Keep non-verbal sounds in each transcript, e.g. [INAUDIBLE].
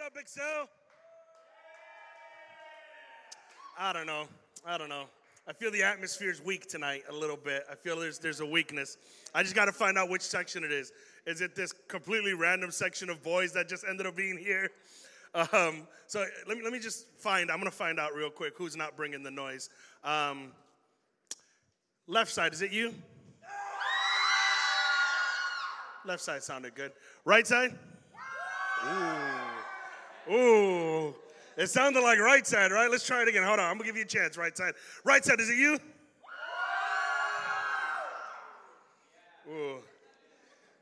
What up, Excel? I don't know. I don't know. I feel the atmosphere is weak tonight a little bit. I feel there's there's a weakness. I just got to find out which section it is. Is it this completely random section of boys that just ended up being here? Um, so let me let me just find. I'm gonna find out real quick who's not bringing the noise. Um, left side, is it you? Left side sounded good. Right side? Ooh. Ooh. It sounded like right side, right? Let's try it again. Hold on. I'm going to give you a chance. Right side. Right side, is it you? Ooh.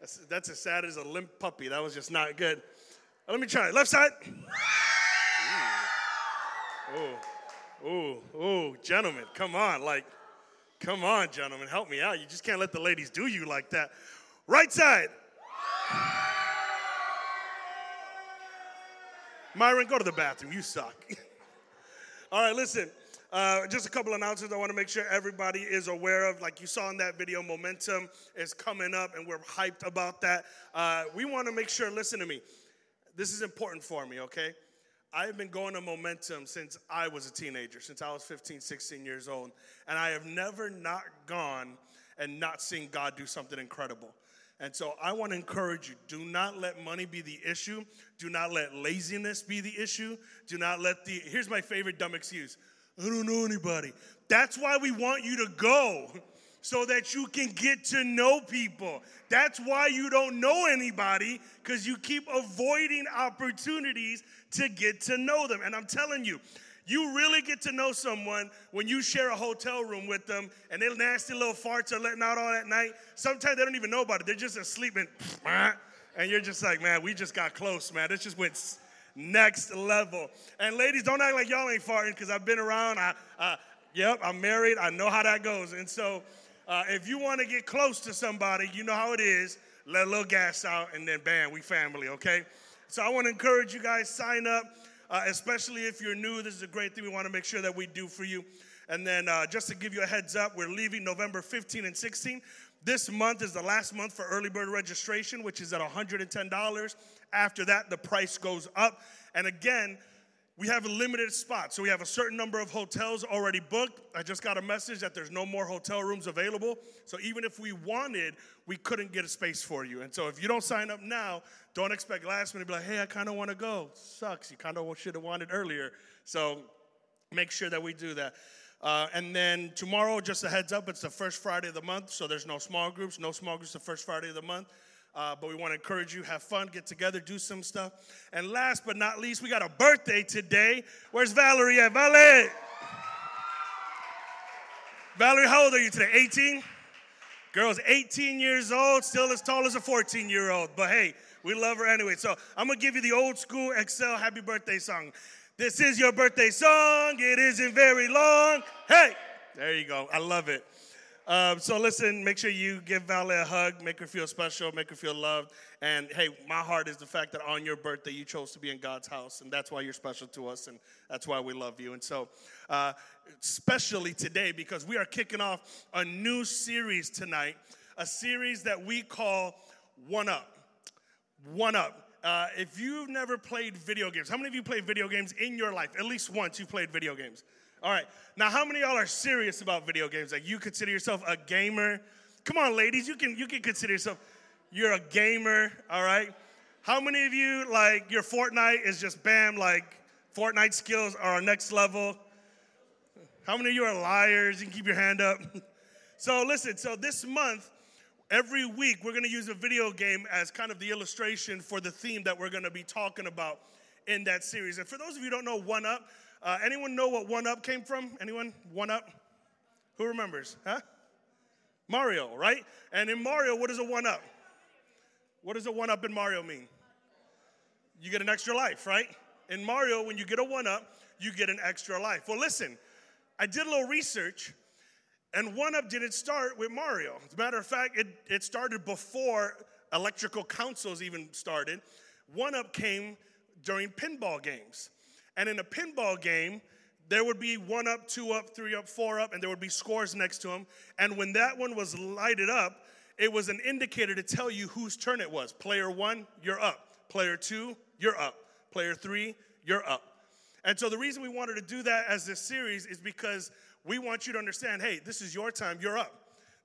That's, that's as sad as a limp puppy. That was just not good. Let me try it. Left side. Ooh. Ooh. Ooh. Gentlemen, come on. Like, come on, gentlemen. Help me out. You just can't let the ladies do you like that. Right side. Myron, go to the bathroom. You suck. [LAUGHS] All right, listen. Uh, just a couple announcements I want to make sure everybody is aware of. Like you saw in that video, momentum is coming up, and we're hyped about that. Uh, we want to make sure, listen to me, this is important for me, okay? I've been going to momentum since I was a teenager, since I was 15, 16 years old, and I have never not gone and not seen God do something incredible. And so I want to encourage you do not let money be the issue. Do not let laziness be the issue. Do not let the, here's my favorite dumb excuse I don't know anybody. That's why we want you to go, so that you can get to know people. That's why you don't know anybody, because you keep avoiding opportunities to get to know them. And I'm telling you, you really get to know someone when you share a hotel room with them and their nasty little farts are letting out all that night. Sometimes they don't even know about it. They're just asleep and, and you're just like, man, we just got close, man. This just went next level. And ladies, don't act like y'all ain't farting because I've been around. I, uh, yep, I'm married. I know how that goes. And so uh, if you want to get close to somebody, you know how it is. Let a little gas out and then bam, we family, okay? So I want to encourage you guys, sign up uh, especially if you're new. This is a great thing we want to make sure that we do for you. And then uh, just to give you a heads up, we're leaving November 15 and 16. This month is the last month for early bird registration, which is at $110. After that, the price goes up. And again, we have a limited spot. So we have a certain number of hotels already booked. I just got a message that there's no more hotel rooms available. So even if we wanted, we couldn't get a space for you. And so if you don't sign up now, don't expect last minute to be like, hey, I kind of want to go. Sucks. You kind of should have wanted earlier. So make sure that we do that. Uh, and then tomorrow, just a heads up, it's the first Friday of the month. So there's no small groups. No small groups the first Friday of the month. Uh, but we want to encourage you, have fun, get together, do some stuff. And last but not least, we got a birthday today. Where's Valerie at? Valerie! Valerie, how old are you today? 18? Girl's 18 years old, still as tall as a 14 year old. But hey, we love her anyway. So I'm gonna give you the old school Excel happy birthday song. This is your birthday song, it isn't very long. Hey, there you go. I love it. Um, so listen, make sure you give Valerie a hug, make her feel special, make her feel loved. And hey, my heart is the fact that on your birthday you chose to be in God's house, and that's why you're special to us, and that's why we love you. And so, uh, especially today, because we are kicking off a new series tonight, a series that we call One Up. One Up. Uh, if you've never played video games, how many of you played video games in your life? At least once you've played video games. All right. Now, how many y'all are serious about video games? Like you consider yourself a gamer? Come on, ladies, you can you can consider yourself you're a gamer, all right? How many of you like your Fortnite is just bam like Fortnite skills are our next level? How many of you are liars? You can keep your hand up. [LAUGHS] so listen, so this month every week we're going to use a video game as kind of the illustration for the theme that we're going to be talking about in that series. And for those of you who don't know One Up, uh, anyone know what One Up came from? Anyone? One Up? Who remembers? Huh? Mario, right? And in Mario, what is a one up? What does a one up in Mario mean? You get an extra life, right? In Mario, when you get a one up, you get an extra life. Well, listen, I did a little research, and one up didn't start with Mario. As a matter of fact, it, it started before electrical consoles even started. One up came during pinball games. And in a pinball game, there would be one up, two up, three up, four up, and there would be scores next to them. And when that one was lighted up, it was an indicator to tell you whose turn it was. Player one, you're up. Player two, you're up. Player three, you're up. And so the reason we wanted to do that as this series is because we want you to understand hey, this is your time, you're up.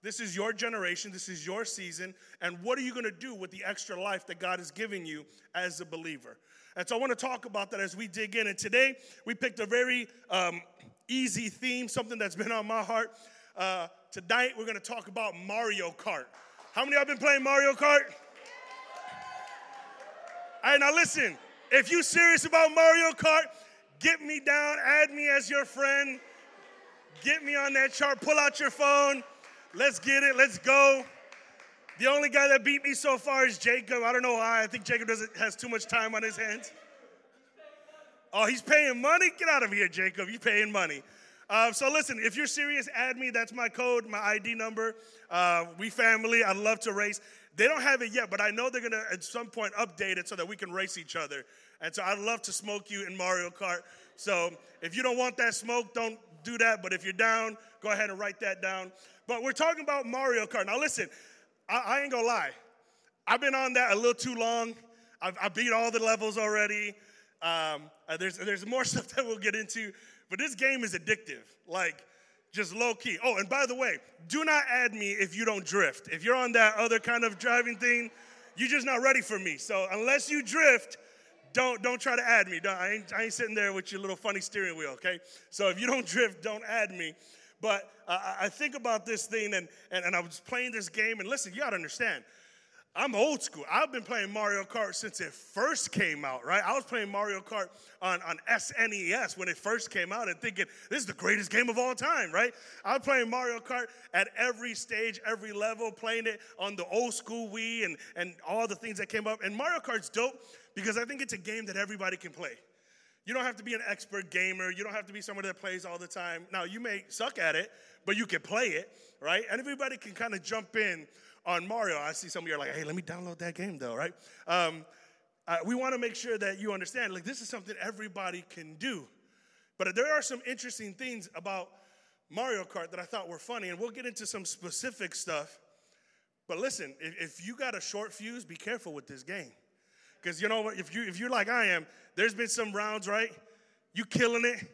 This is your generation, this is your season, and what are you gonna do with the extra life that God is giving you as a believer? And so I wanna talk about that as we dig in. And today we picked a very um, easy theme, something that's been on my heart. Uh, tonight we're gonna talk about Mario Kart. How many of you have been playing Mario Kart? All right, now listen, if you're serious about Mario Kart, get me down, add me as your friend, get me on that chart, pull out your phone Let's get it. Let's go. The only guy that beat me so far is Jacob. I don't know why. I think Jacob doesn't has too much time on his hands. Oh, he's paying money? Get out of here, Jacob. You're paying money. Uh, so listen, if you're serious, add me. That's my code, my ID number. Uh, we family. I'd love to race. They don't have it yet, but I know they're gonna at some point update it so that we can race each other. And so I'd love to smoke you in Mario Kart. So if you don't want that smoke, don't do that. But if you're down, go ahead and write that down. But we're talking about Mario Kart. Now, listen, I, I ain't gonna lie. I've been on that a little too long. I've, I beat all the levels already. Um, uh, there's, there's more [LAUGHS] stuff that we'll get into, but this game is addictive. Like, just low key. Oh, and by the way, do not add me if you don't drift. If you're on that other kind of driving thing, you're just not ready for me. So unless you drift, don't don't try to add me. I ain't, I ain't sitting there with your little funny steering wheel. Okay. So if you don't [LAUGHS] drift, don't add me. But uh, I think about this thing, and, and, and I was playing this game, and listen, you gotta understand, I'm old school. I've been playing Mario Kart since it first came out, right? I was playing Mario Kart on, on SNES when it first came out and thinking, this is the greatest game of all time, right? I was playing Mario Kart at every stage, every level, playing it on the old school Wii and, and all the things that came up. And Mario Kart's dope because I think it's a game that everybody can play. You don't have to be an expert gamer. You don't have to be someone that plays all the time. Now, you may suck at it, but you can play it, right? And everybody can kind of jump in on Mario. I see some of you are like, hey, let me download that game, though, right? Um, uh, we want to make sure that you understand, like, this is something everybody can do. But there are some interesting things about Mario Kart that I thought were funny, and we'll get into some specific stuff. But listen, if, if you got a short fuse, be careful with this game. Because you know what? If, you, if you're like I am, there's been some rounds, right? You killing it,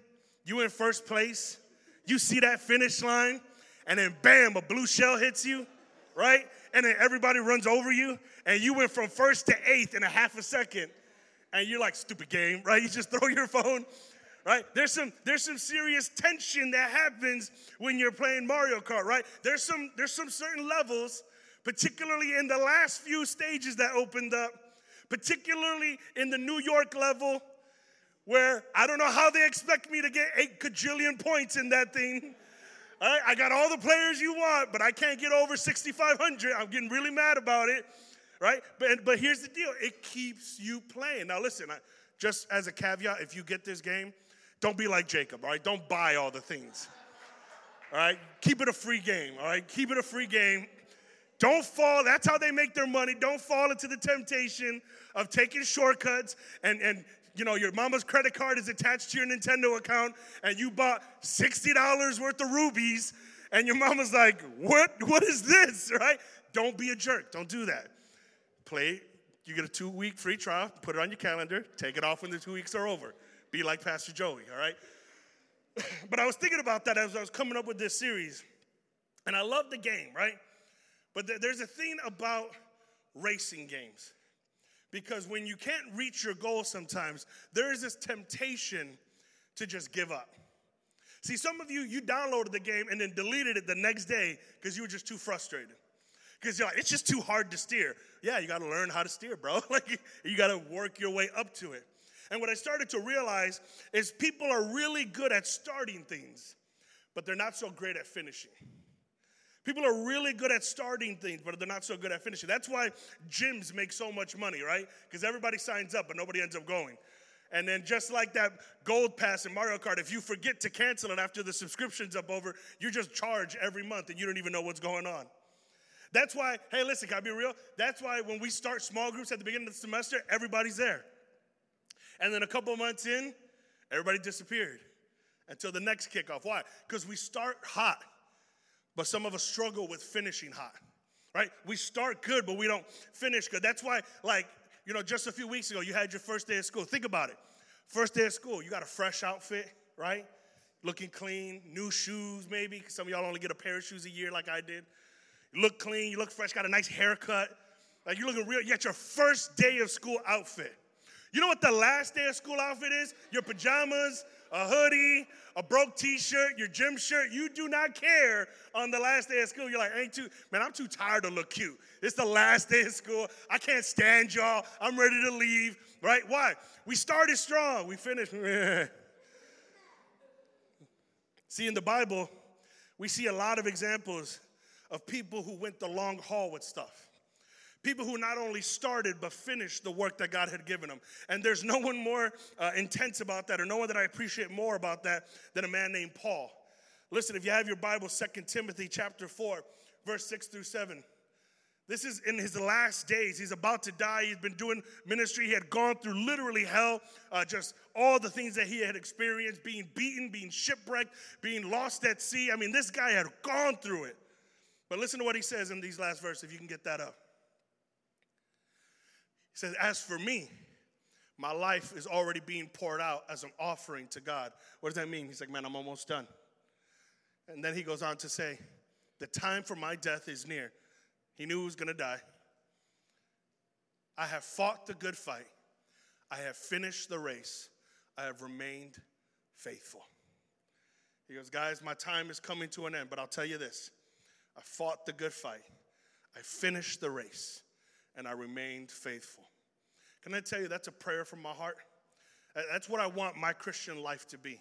you in first place, you see that finish line, and then bam, a blue shell hits you, right? And then everybody runs over you, and you went from first to eighth in a half a second, and you're like, stupid game, right? You just [LAUGHS] throw your phone, right? There's some there's some serious tension that happens when you're playing Mario Kart, right? There's some there's some certain levels, particularly in the last few stages that opened up particularly in the New York level, where I don't know how they expect me to get eight cajillion points in that thing. I got all the players you want, but I can't get over 6,500. I'm getting really mad about it, right? But, but here's the deal it keeps you playing. Now, listen, I, just as a caveat, if you get this game, don't be like Jacob, all right? Don't buy all the things, all right? Keep it a free game, all right? Keep it a free game. Don't fall, that's how they make their money. Don't fall into the temptation of taking shortcuts and, and you know, your mama's credit card is attached to your Nintendo account and you bought $60 worth of rubies and your mama's like, what, what is this, [LAUGHS] right? Don't be a jerk. Don't do that. Play, you get a two week free trial, put it on your calendar, take it off when the two weeks are over. Be like Pastor Joey, all right? [CLEARS THROAT] but I was thinking about that as I was coming up with this series. And I love the game, right? But there's a thing about racing games. Because when you can't reach your goal sometimes, there is this temptation to just give up. See, some of you, you downloaded the game and then deleted it the next day because you were just too frustrated. Because you're like, it's just too hard to steer. Yeah, you got to learn how to steer, bro. [LAUGHS] like, you got to work your way up to it. And what I started to realize is people are really good at starting things, but they're not so great at finishing. People are really good at starting things, but they're not so good at finishing. That's why gyms make so much money, right? Because everybody signs up, but nobody ends up going. And then just like that gold pass in Mario Kart, if you forget to cancel it after the subscription's up over, you just charge every month and you don't even know what's going on. That's why, hey, listen, can I be real? That's why when we start small groups at the beginning of the semester, everybody's there. And then a couple months in, everybody disappeared until the next kickoff. Why? Because we start hot. But some of us struggle with finishing hot, right? We start good, but we don't finish good. That's why, like, you know, just a few weeks ago, you had your first day of school. Think about it. First day of school, you got a fresh outfit, right? Looking clean, new shoes, maybe. Some of y'all only get a pair of shoes a year, like I did. You look clean, you look fresh, got a nice haircut. Like you're looking real. You got your first day of school outfit. You know what the last day of school outfit is? Your pajamas, a hoodie, a broke t-shirt, your gym shirt. You do not care on the last day of school. You're like, ain't too, man, I'm too tired to look cute. It's the last day of school. I can't stand y'all. I'm ready to leave. Right? Why? We started strong. We finished. [LAUGHS] see, in the Bible, we see a lot of examples of people who went the long haul with stuff. People who not only started but finished the work that God had given them. And there's no one more uh, intense about that, or no one that I appreciate more about that than a man named Paul. Listen, if you have your Bible, Second Timothy chapter 4, verse 6 through 7. This is in his last days. He's about to die. He's been doing ministry. He had gone through literally hell, uh, just all the things that he had experienced being beaten, being shipwrecked, being lost at sea. I mean, this guy had gone through it. But listen to what he says in these last verses, if you can get that up. Says, As for me, my life is already being poured out as an offering to God. What does that mean? He's like, Man, I'm almost done. And then he goes on to say, The time for my death is near. He knew he was going to die. I have fought the good fight. I have finished the race. I have remained faithful. He goes, Guys, my time is coming to an end, but I'll tell you this I fought the good fight. I finished the race and I remained faithful. Can I tell you that's a prayer from my heart? That's what I want my Christian life to be.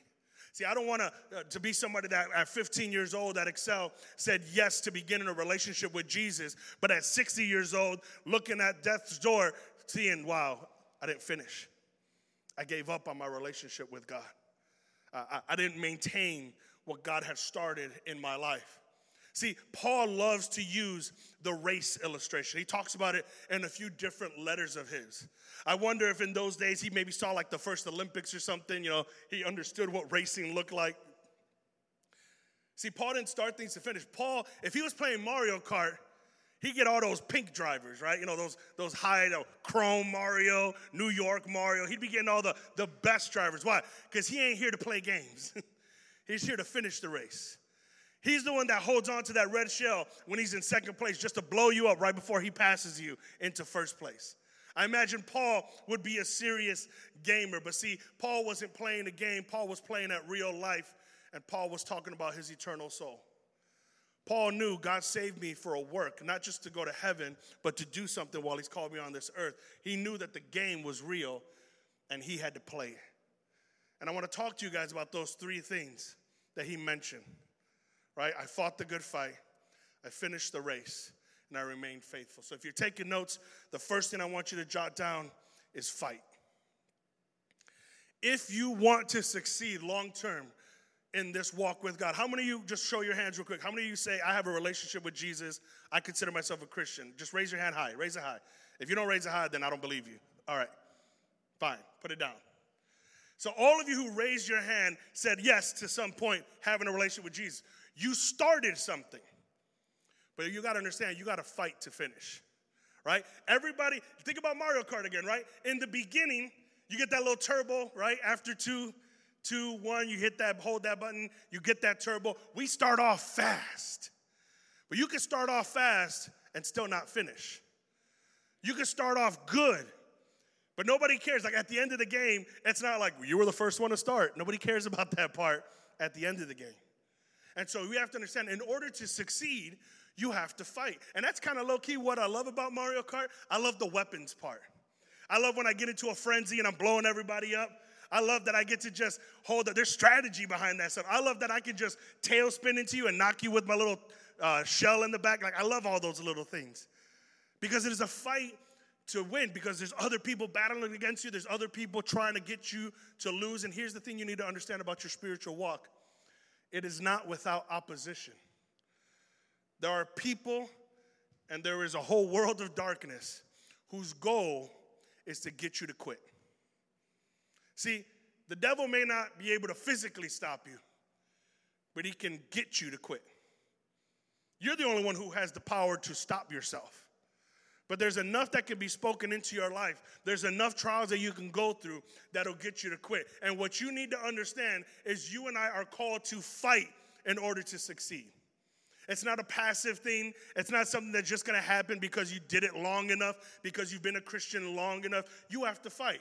See, I don't want to uh, to be somebody that at 15 years old at Excel said yes to beginning a relationship with Jesus, but at 60 years old, looking at death's door, seeing, wow, I didn't finish. I gave up on my relationship with God. Uh, I, I didn't maintain what God had started in my life. See, Paul loves to use the race illustration. He talks about it in a few different letters of his. I wonder if in those days he maybe saw like the first Olympics or something, you know, he understood what racing looked like. See, Paul didn't start things to finish. Paul, if he was playing Mario Kart, he'd get all those pink drivers, right? You know, those those high chrome Mario, New York Mario. He'd be getting all the, the best drivers. Why? Because he ain't here to play games. [LAUGHS] He's here to finish the race. He's the one that holds on to that red shell when he's in second place just to blow you up right before he passes you into first place. I imagine Paul would be a serious gamer, but see, Paul wasn't playing a game, Paul was playing at real life, and Paul was talking about his eternal soul. Paul knew God saved me for a work, not just to go to heaven, but to do something while he's called me on this earth. He knew that the game was real and he had to play. And I want to talk to you guys about those three things that he mentioned right? I fought the good fight, I finished the race, and I remained faithful. So if you're taking notes, the first thing I want you to jot down is fight. If you want to succeed long term in this walk with God, how many of you, just show your hands real quick, how many of you say, I have a relationship with Jesus, I consider myself a Christian? Just raise your hand high, raise it high. If you don't raise it high, then I don't believe you. All right, fine, put it down. So, all of you who raised your hand said yes to some point having a relationship with Jesus. You started something. But you got to understand, you got to fight to finish. Right? Everybody, think about Mario Kart again, right? In the beginning, you get that little turbo, right? After two, two, one, you hit that, hold that button, you get that turbo. We start off fast. But you can start off fast and still not finish. You can start off good, but nobody cares. Like at the end of the game, it's not like you were the first one to start. Nobody cares about that part at the end of the game. And so we have to understand in order to succeed, you have to fight. And that's kind of low key what I love about Mario Kart. I love the weapons part. I love when I get into a frenzy and I'm blowing everybody up. I love that I get to just hold up. There's strategy behind that stuff. I love that I can just tail spin into you and knock you with my little uh, shell in the back. Like, I love all those little things because it is a fight to win because there's other people battling against you, there's other people trying to get you to lose. And here's the thing you need to understand about your spiritual walk it is not without opposition. There are people and there is a whole world of darkness whose goal is to get you to quit. See, the devil may not be able to physically stop you, but he can get you to quit. You're the only one who has the power to stop yourself. But there's enough that can be spoken into your life. There's enough trials that you can go through that'll get you to quit. And what you need to understand is you and I are called to fight in order to succeed. It's not a passive thing. It's not something that's just gonna happen because you did it long enough, because you've been a Christian long enough. You have to fight.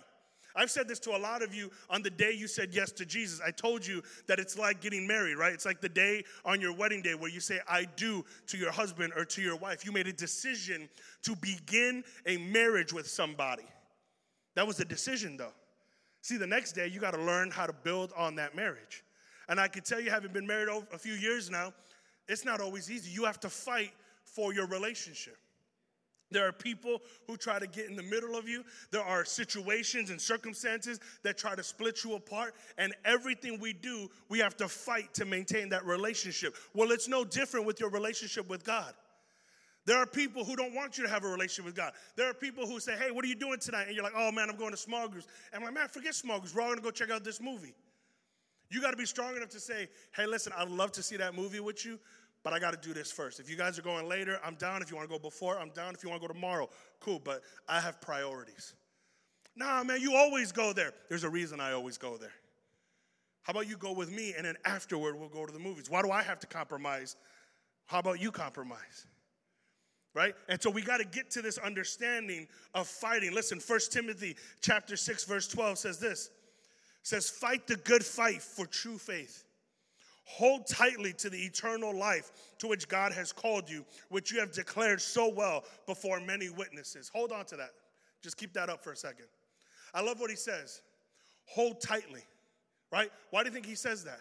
I've said this to a lot of you on the day you said yes to Jesus. I told you that it's like getting married, right? It's like the day on your wedding day where you say, I do to your husband or to your wife. You made a decision to begin a marriage with somebody. That was the decision, though. See, the next day, you got to learn how to build on that marriage. And I can tell you, having been married over a few years now, it's not always easy. You have to fight for your relationship. There are people who try to get in the middle of you. There are situations and circumstances that try to split you apart. And everything we do, we have to fight to maintain that relationship. Well, it's no different with your relationship with God. There are people who don't want you to have a relationship with God. There are people who say, Hey, what are you doing tonight? And you're like, Oh man, I'm going to small groups. And I'm like, Man, forget small groups. We're all gonna go check out this movie. You gotta be strong enough to say, Hey, listen, I'd love to see that movie with you, but I got to do this first. If you guys are going later, I'm down. If you want to go before, I'm down. If you want to go tomorrow, cool, but I have priorities. Nah, man, you always go there. There's a reason I always go there. How about you go with me and then afterward we'll go to the movies? Why do I have to compromise? How about you compromise? Right? And so we got to get to this understanding of fighting. Listen, First Timothy chapter 6 verse 12 says this. Says fight the good fight for true faith. Hold tightly to the eternal life to which God has called you, which you have declared so well before many witnesses. Hold on to that. Just keep that up for a second. I love what he says. Hold tightly, right? Why do you think he says that?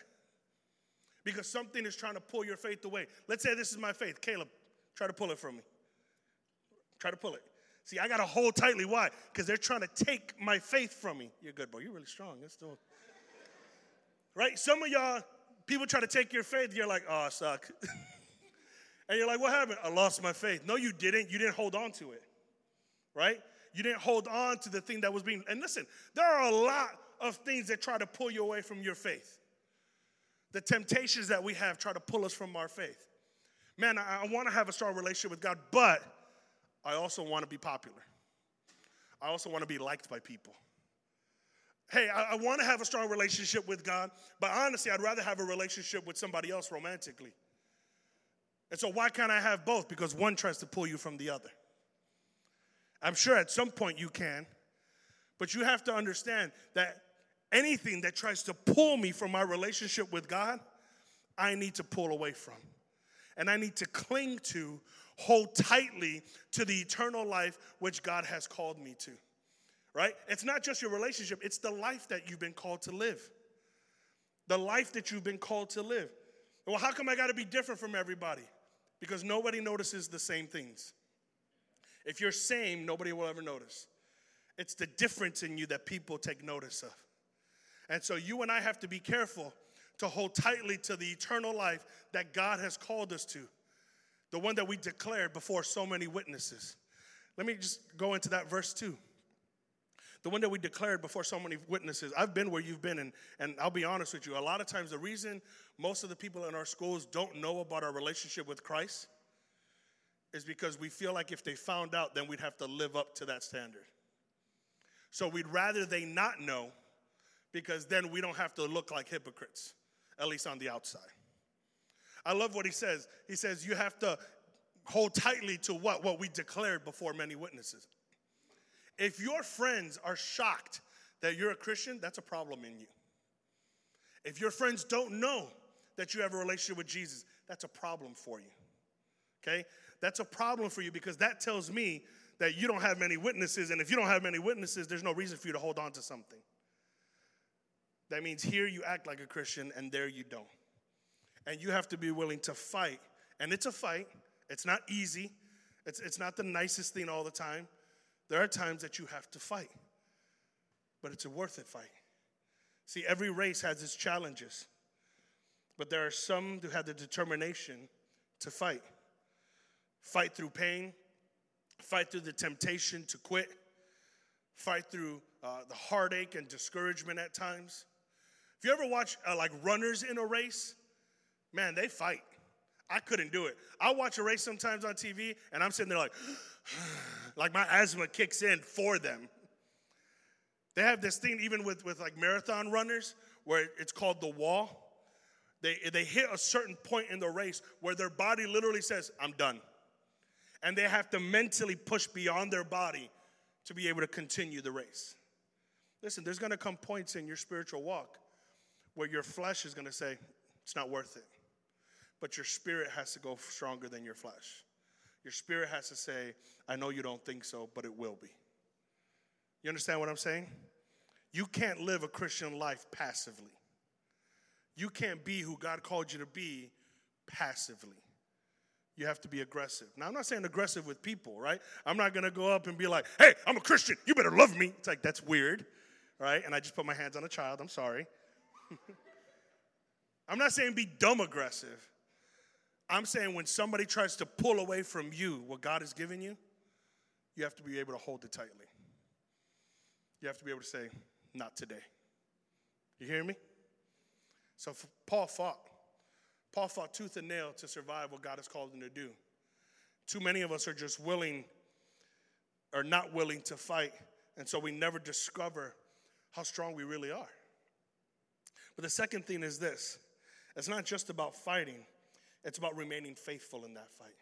Because something is trying to pull your faith away. Let's say this is my faith. Caleb, try to pull it from me. Try to pull it. See, I got to hold tightly. Why? Because they're trying to take my faith from me. You're good, boy. You're really strong. That's still. Right? Some of y'all, people try to take your faith, you're like, oh, I suck. [LAUGHS] and you're like, what happened? I lost my faith. No, you didn't. You didn't hold on to it, right? You didn't hold on to the thing that was being. And listen, there are a lot of things that try to pull you away from your faith. The temptations that we have try to pull us from our faith. Man, I, I want to have a strong relationship with God, but I also want to be popular. I also want to be liked by people hey, I, I want to have a strong relationship with God, but honestly, I'd rather have a relationship with somebody else romantically. And so, why can't I have both? Because one tries to pull you from the other. I'm sure at some point you can, but you have to understand that anything that tries to pull me from my relationship with God, I need to pull away from. And I need to cling to, hold tightly to the eternal life which God has called me to right? It's not just your relationship, it's the life that you've been called to live. The life that you've been called to live. Well, how come I got to be different from everybody? Because nobody notices the same things. If you're same, nobody will ever notice. It's the difference in you that people take notice of. And so you and I have to be careful to hold tightly to the eternal life that God has called us to, the one that we declared before so many witnesses. Let me just go into that verse 2 the one that we declared before so many witnesses. I've been where you've been, and, and I'll be honest with you. A lot of times, the reason most of the people in our schools don't know about our relationship with Christ is because we feel like if they found out, then we'd have to live up to that standard. So we'd rather they not know because then we don't have to look like hypocrites, at least on the outside. I love what he says. He says, You have to hold tightly to what? What we declared before many witnesses. If your friends are shocked that you're a Christian, that's a problem in you. If your friends don't know that you have a relationship with Jesus, that's a problem for you. Okay? That's a problem for you because that tells me that you don't have many witnesses. And if you don't have many witnesses, there's no reason for you to hold on to something. That means here you act like a Christian and there you don't. And you have to be willing to fight. And it's a fight, it's not easy, it's, it's not the nicest thing all the time. There are times that you have to fight, but it's a worth it fight. See, every race has its challenges, but there are some who have the determination to fight. Fight through pain, fight through the temptation to quit, fight through uh, the heartache and discouragement at times. If you ever watch uh, like runners in a race, man, they fight. I couldn't do it. I watch a race sometimes on TV and I'm sitting there like, [SIGHS] like my asthma kicks in for them. They have this thing even with, with like marathon runners where it's called the wall. They, they hit a certain point in the race where their body literally says, I'm done. And they have to mentally push beyond their body to be able to continue the race. Listen, there's gonna come points in your spiritual walk where your flesh is gonna say, It's not worth it. But your spirit has to go stronger than your flesh. Your spirit has to say, I know you don't think so, but it will be. You understand what I'm saying? You can't live a Christian life passively. You can't be who God called you to be passively. You have to be aggressive. Now, I'm not saying aggressive with people, right? I'm not gonna go up and be like, hey, I'm a Christian, you better love me. It's like, that's weird, right? And I just put my hands on a child, I'm sorry. [LAUGHS] I'm not saying be dumb aggressive. I'm saying when somebody tries to pull away from you what God has given you, you have to be able to hold it tightly. You have to be able to say, not today. You hear me? So Paul fought. Paul fought tooth and nail to survive what God has called him to do. Too many of us are just willing or not willing to fight, and so we never discover how strong we really are. But the second thing is this it's not just about fighting, it's about remaining faithful in that fight.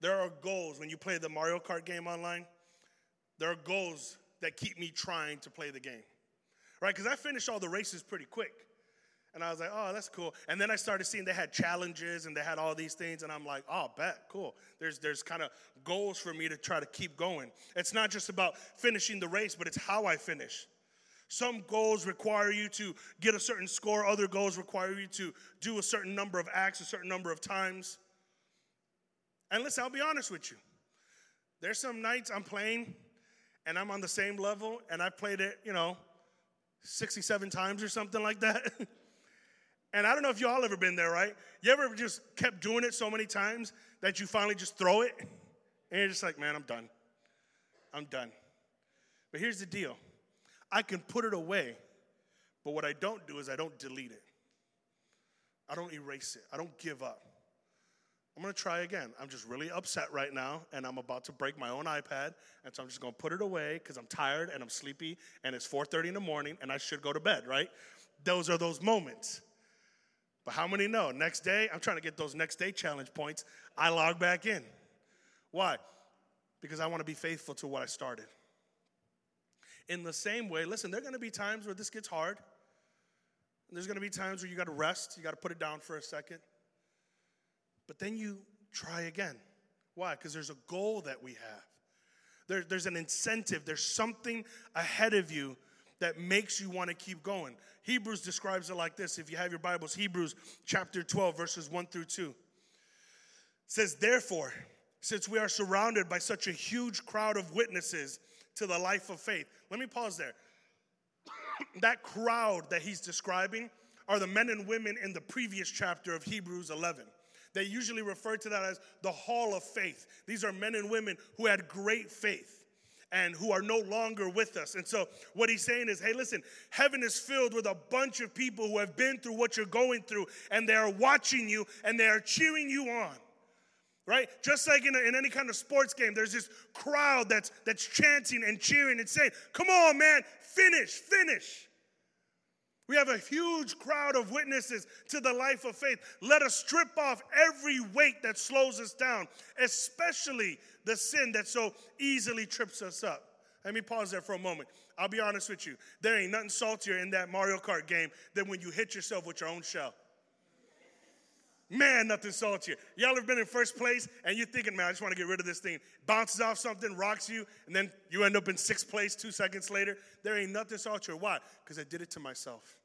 There are goals when you play the Mario Kart game online, there are goals that keep me trying to play the game, right? Because I finished all the races pretty quick. And I was like, oh, that's cool. And then I started seeing they had challenges and they had all these things. And I'm like, oh, bet, cool. There's, there's kind of goals for me to try to keep going. It's not just about finishing the race, but it's how I finish. Some goals require you to get a certain score, other goals require you to do a certain number of acts a certain number of times. And listen, I'll be honest with you. There's some nights I'm playing and I'm on the same level and I've played it, you know, 67 times or something like that. [LAUGHS] and I don't know if y'all ever been there, right? You ever just kept doing it so many times that you finally just throw it and you're just like, man, I'm done. I'm done. But here's the deal I can put it away, but what I don't do is I don't delete it. I don't erase it. I don't give up. I'm gonna try again. I'm just really upset right now, and I'm about to break my own iPad, and so I'm just gonna put it away because I'm tired and I'm sleepy, and it's 4:30 in the morning, and I should go to bed. Right? Those are those moments. But how many know? Next day, I'm trying to get those next day challenge points. I log back in. Why? Because I want to be faithful to what I started. In the same way, listen, there are going to be times where this gets hard. There's going to be times where you got to rest, you got to put it down for a second. But then you try again. Why? Because there's a goal that we have. There, there's an incentive, there's something ahead of you that makes you want to keep going. Hebrews describes it like this. If you have your Bibles, Hebrews chapter 12, verses 1 through 2. It says, Therefore, since we are surrounded by such a huge crowd of witnesses, to the life of faith. Let me pause there. [COUGHS] that crowd that he's describing are the men and women in the previous chapter of Hebrews 11. They usually refer to that as the hall of faith. These are men and women who had great faith and who are no longer with us. And so, what he's saying is, hey, listen, heaven is filled with a bunch of people who have been through what you're going through, and they are watching you and they are cheering you on right? Just like in, a, in any kind of sports game, there's this crowd that's, that's chanting and cheering and saying, Come on, man, finish, finish. We have a huge crowd of witnesses to the life of faith. Let us strip off every weight that slows us down, especially the sin that so easily trips us up. Let me pause there for a moment. I'll be honest with you. There ain't nothing saltier in that Mario Kart game than when you hit yourself with your own shell. Man, nothing saltier. Y'all have been in first place and you're thinking, man, I just want to get rid of this thing. Bounces off something, rocks you, and then you end up in sixth place two seconds later. There ain't nothing saltier. Why? Because I did it to myself.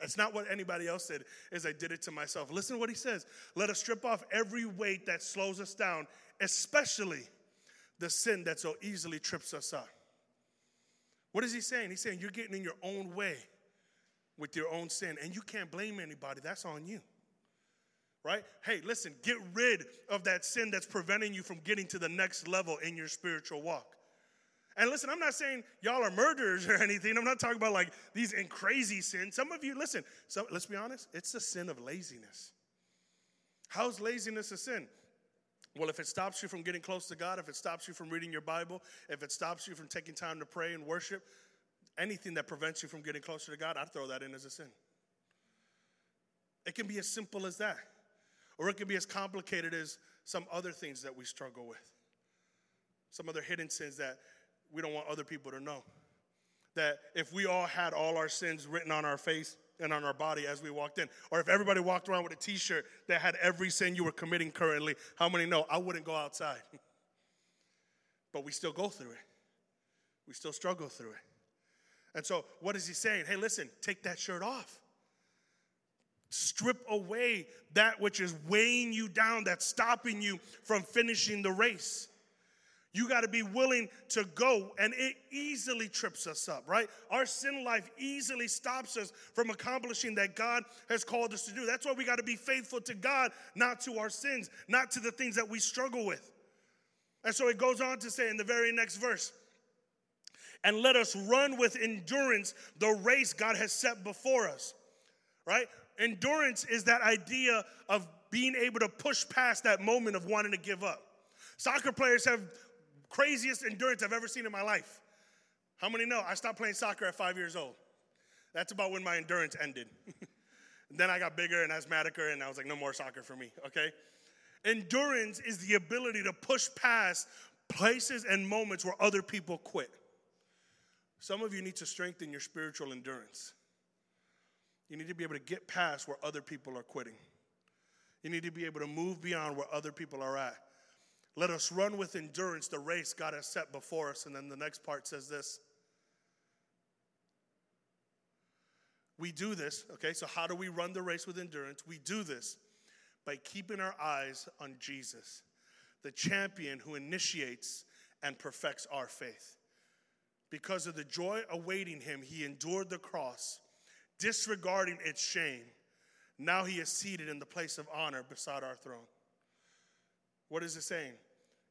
That's not what anybody else did, is I did it to myself. Listen to what he says. Let us strip off every weight that slows us down, especially the sin that so easily trips us up. What is he saying? He's saying you're getting in your own way with your own sin, and you can't blame anybody. That's on you right? Hey, listen, get rid of that sin that's preventing you from getting to the next level in your spiritual walk. And listen, I'm not saying y'all are murderers [LAUGHS] or anything. I'm not talking about like these crazy sins. Some of you, listen, so let's be honest, it's the sin of laziness. How's laziness a sin? Well, if it stops you from getting close to God, if it stops you from reading your Bible, if it stops you from taking time to pray and worship, anything that prevents you from getting closer to God, I'd throw that in as a sin. It can be as simple as that, or it can be as complicated as some other things that we struggle with, some other hidden sins that we don't want other people to know. That if we all had all our sins written on our face, and on our body as we walked in. Or if everybody walked around with a t shirt that had every sin you were committing currently, how many know I wouldn't go outside? [LAUGHS] but we still go through it, we still struggle through it. And so, what is he saying? Hey, listen, take that shirt off. Strip away that which is weighing you down, that's stopping you from finishing the race. You got to be willing to go, and it easily trips us up, right? Our sin life easily stops us from accomplishing that God has called us to do. That's why we got to be faithful to God, not to our sins, not to the things that we struggle with. And so it goes on to say in the very next verse, and let us run with endurance the race God has set before us, right? Endurance is that idea of being able to push past that moment of wanting to give up. Soccer players have craziest endurance I've ever seen in my life. How many know I stopped playing soccer at five years old? That's about when my endurance ended. [LAUGHS] then I got bigger and asthmaticer, and I was like, no more soccer for me, okay? Endurance is the ability to push past places and moments where other people quit. Some of you need to strengthen your spiritual endurance. You need to be able to get past where other people are quitting. You need to be able to move beyond where other people are at. Let us run with endurance the race God has set before us. And then the next part says this. We do this, okay? So, how do we run the race with endurance? We do this by keeping our eyes on Jesus, the champion who initiates and perfects our faith. Because of the joy awaiting him, he endured the cross, disregarding its shame. Now he is seated in the place of honor beside our throne. What is it saying?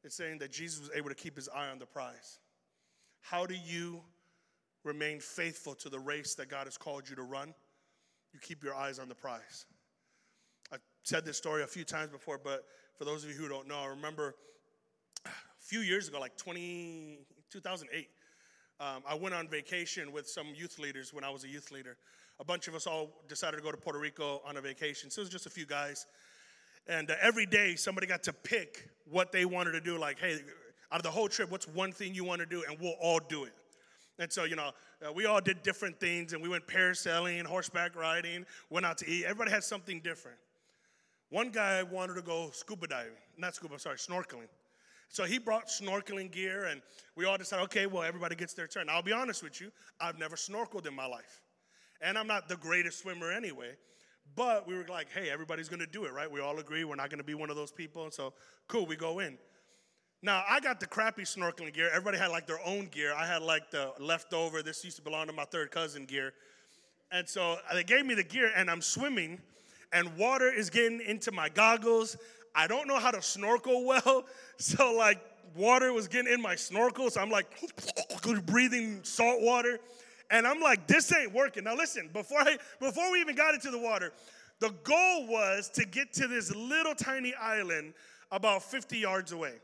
It's saying that Jesus was able to keep his eye on the prize. How do you remain faithful to the race that God has called you to run? You keep your eyes on the prize. I've said this story a few times before, but for those of you who don't know, I remember a few years ago, like 20, 2008, um, I went on vacation with some youth leaders when I was a youth leader. A bunch of us all decided to go to Puerto Rico on a vacation. So it was just a few guys. And uh, every day, somebody got to pick what they wanted to do. Like, hey, out of the whole trip, what's one thing you want to do? And we'll all do it. And so, you know, uh, we all did different things, and we went parasailing, horseback riding, went out to eat. Everybody had something different. One guy wanted to go scuba diving, not scuba, sorry, snorkeling. So he brought snorkeling gear, and we all decided, okay, well, everybody gets their turn. I'll be honest with you, I've never snorkeled in my life. And I'm not the greatest swimmer anyway. But we were like, hey, everybody's gonna do it, right? We all agree we're not gonna be one of those people. And so, cool, we go in. Now, I got the crappy snorkeling gear. Everybody had like their own gear. I had like the leftover, this used to belong to my third cousin gear. And so they gave me the gear, and I'm swimming, and water is getting into my goggles. I don't know how to snorkel well. [LAUGHS] So, like, water was getting in my snorkel. So I'm like [LAUGHS] breathing salt water. And I'm like, this ain't working. Now listen, before I before we even got into the water, the goal was to get to this little tiny island about 50 yards away.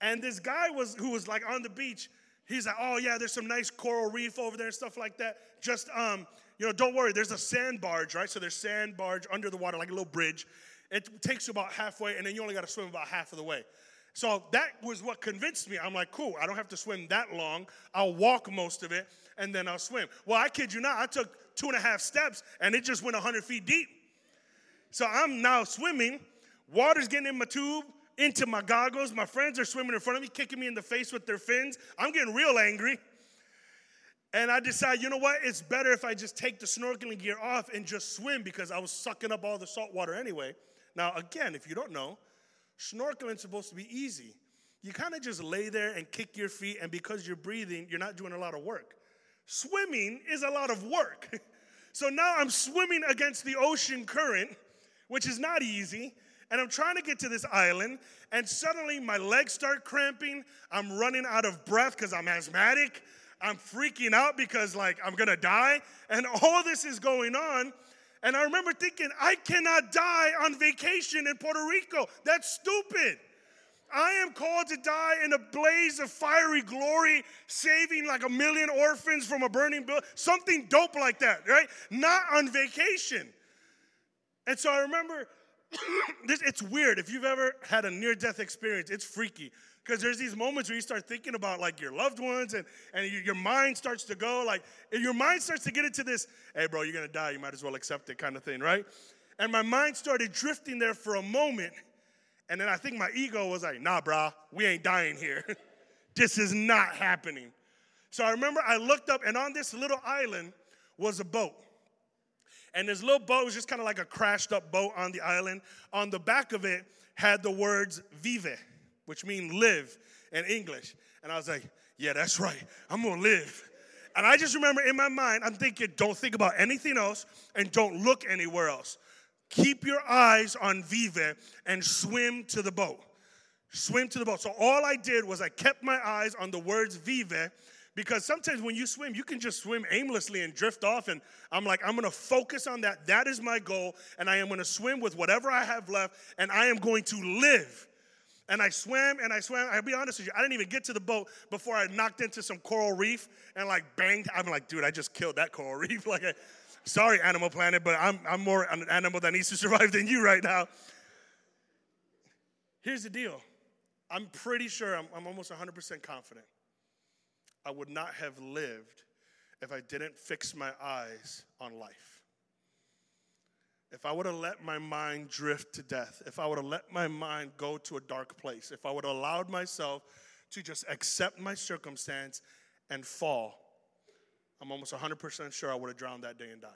And this guy was who was like on the beach, he's like, oh yeah, there's some nice coral reef over there and stuff like that. Just um, you know, don't worry, there's a sand barge, right? So there's sand barge under the water, like a little bridge. It takes you about halfway, and then you only got to swim about half of the way. So that was what convinced me. I'm like, cool, I don't have to swim that long. I'll walk most of it and then I'll swim. Well, I kid you not, I took two and a half steps and it just went 100 feet deep. So I'm now swimming, water's getting in my tube, into my goggles. My friends are swimming in front of me, kicking me in the face with their fins. I'm getting real angry. And I decide, you know what? It's better if I just take the snorkeling gear off and just swim because I was sucking up all the salt water anyway. Now, again, if you don't know, Snorkeling's supposed to be easy. You kind of just lay there and kick your feet, and because you're breathing, you're not doing a lot of work. Swimming is a lot of work. [LAUGHS] so now I'm swimming against the ocean current, which is not easy. And I'm trying to get to this island, and suddenly my legs start cramping. I'm running out of breath because I'm asthmatic. I'm freaking out because, like, I'm gonna die. And [LAUGHS] all this is going on. And I remember thinking, I cannot die on vacation in Puerto Rico. That's stupid. I am called to die in a blaze of fiery glory, saving like a million orphans from a burning building. Something dope like that, right? Not on vacation. And so I remember [COUGHS] this, it's weird. If you've ever had a near death experience, it's freaky because there's these moments where you start thinking about like your loved ones and, and your mind starts to go like your mind starts to get into this hey bro you're gonna die. You might as well accept it kind of thing right? And my mind started drifting there for a moment and then i think my ego was like nah brah we ain't dying here. [LAUGHS] This is not happening. So i remember i looked up and on this little island was a boat. And this little boat was just kind of like a crashed up boat on the island. On the back of it had the words vive which means live in English. And I was like, yeah, that's right. I'm gonna live. And I just remember in my mind, I'm thinking, don't think about anything else and don't look anywhere else. Keep your eyes on Vive and swim to the boat. Swim to the boat. So all I did was I kept my eyes on the words Vive because sometimes when you swim, you can just swim aimlessly and drift off. And I'm like, I'm gonna focus on that. That is my goal. And I am gonna swim with whatever I have left, and I am going to live. And I swam and I swam. I'll be honest with you, I didn't even get to the boat before I knocked into some coral reef and like banged. I'm like, dude, I just killed that coral [LAUGHS] reef. like, sorry, Animal Planet, but I'm, I'm more an animal that needs to [LAUGHS] survive than you right now. Here's the deal I'm pretty sure, I'm, I'm almost 100% confident, I would not have lived if I didn't fix my eyes on life if I would have let my mind drift to death, if I would have let my mind go to a dark place, if I would have allowed myself to just accept my circumstance and fall, I'm almost 100% sure I would have drowned that day and died.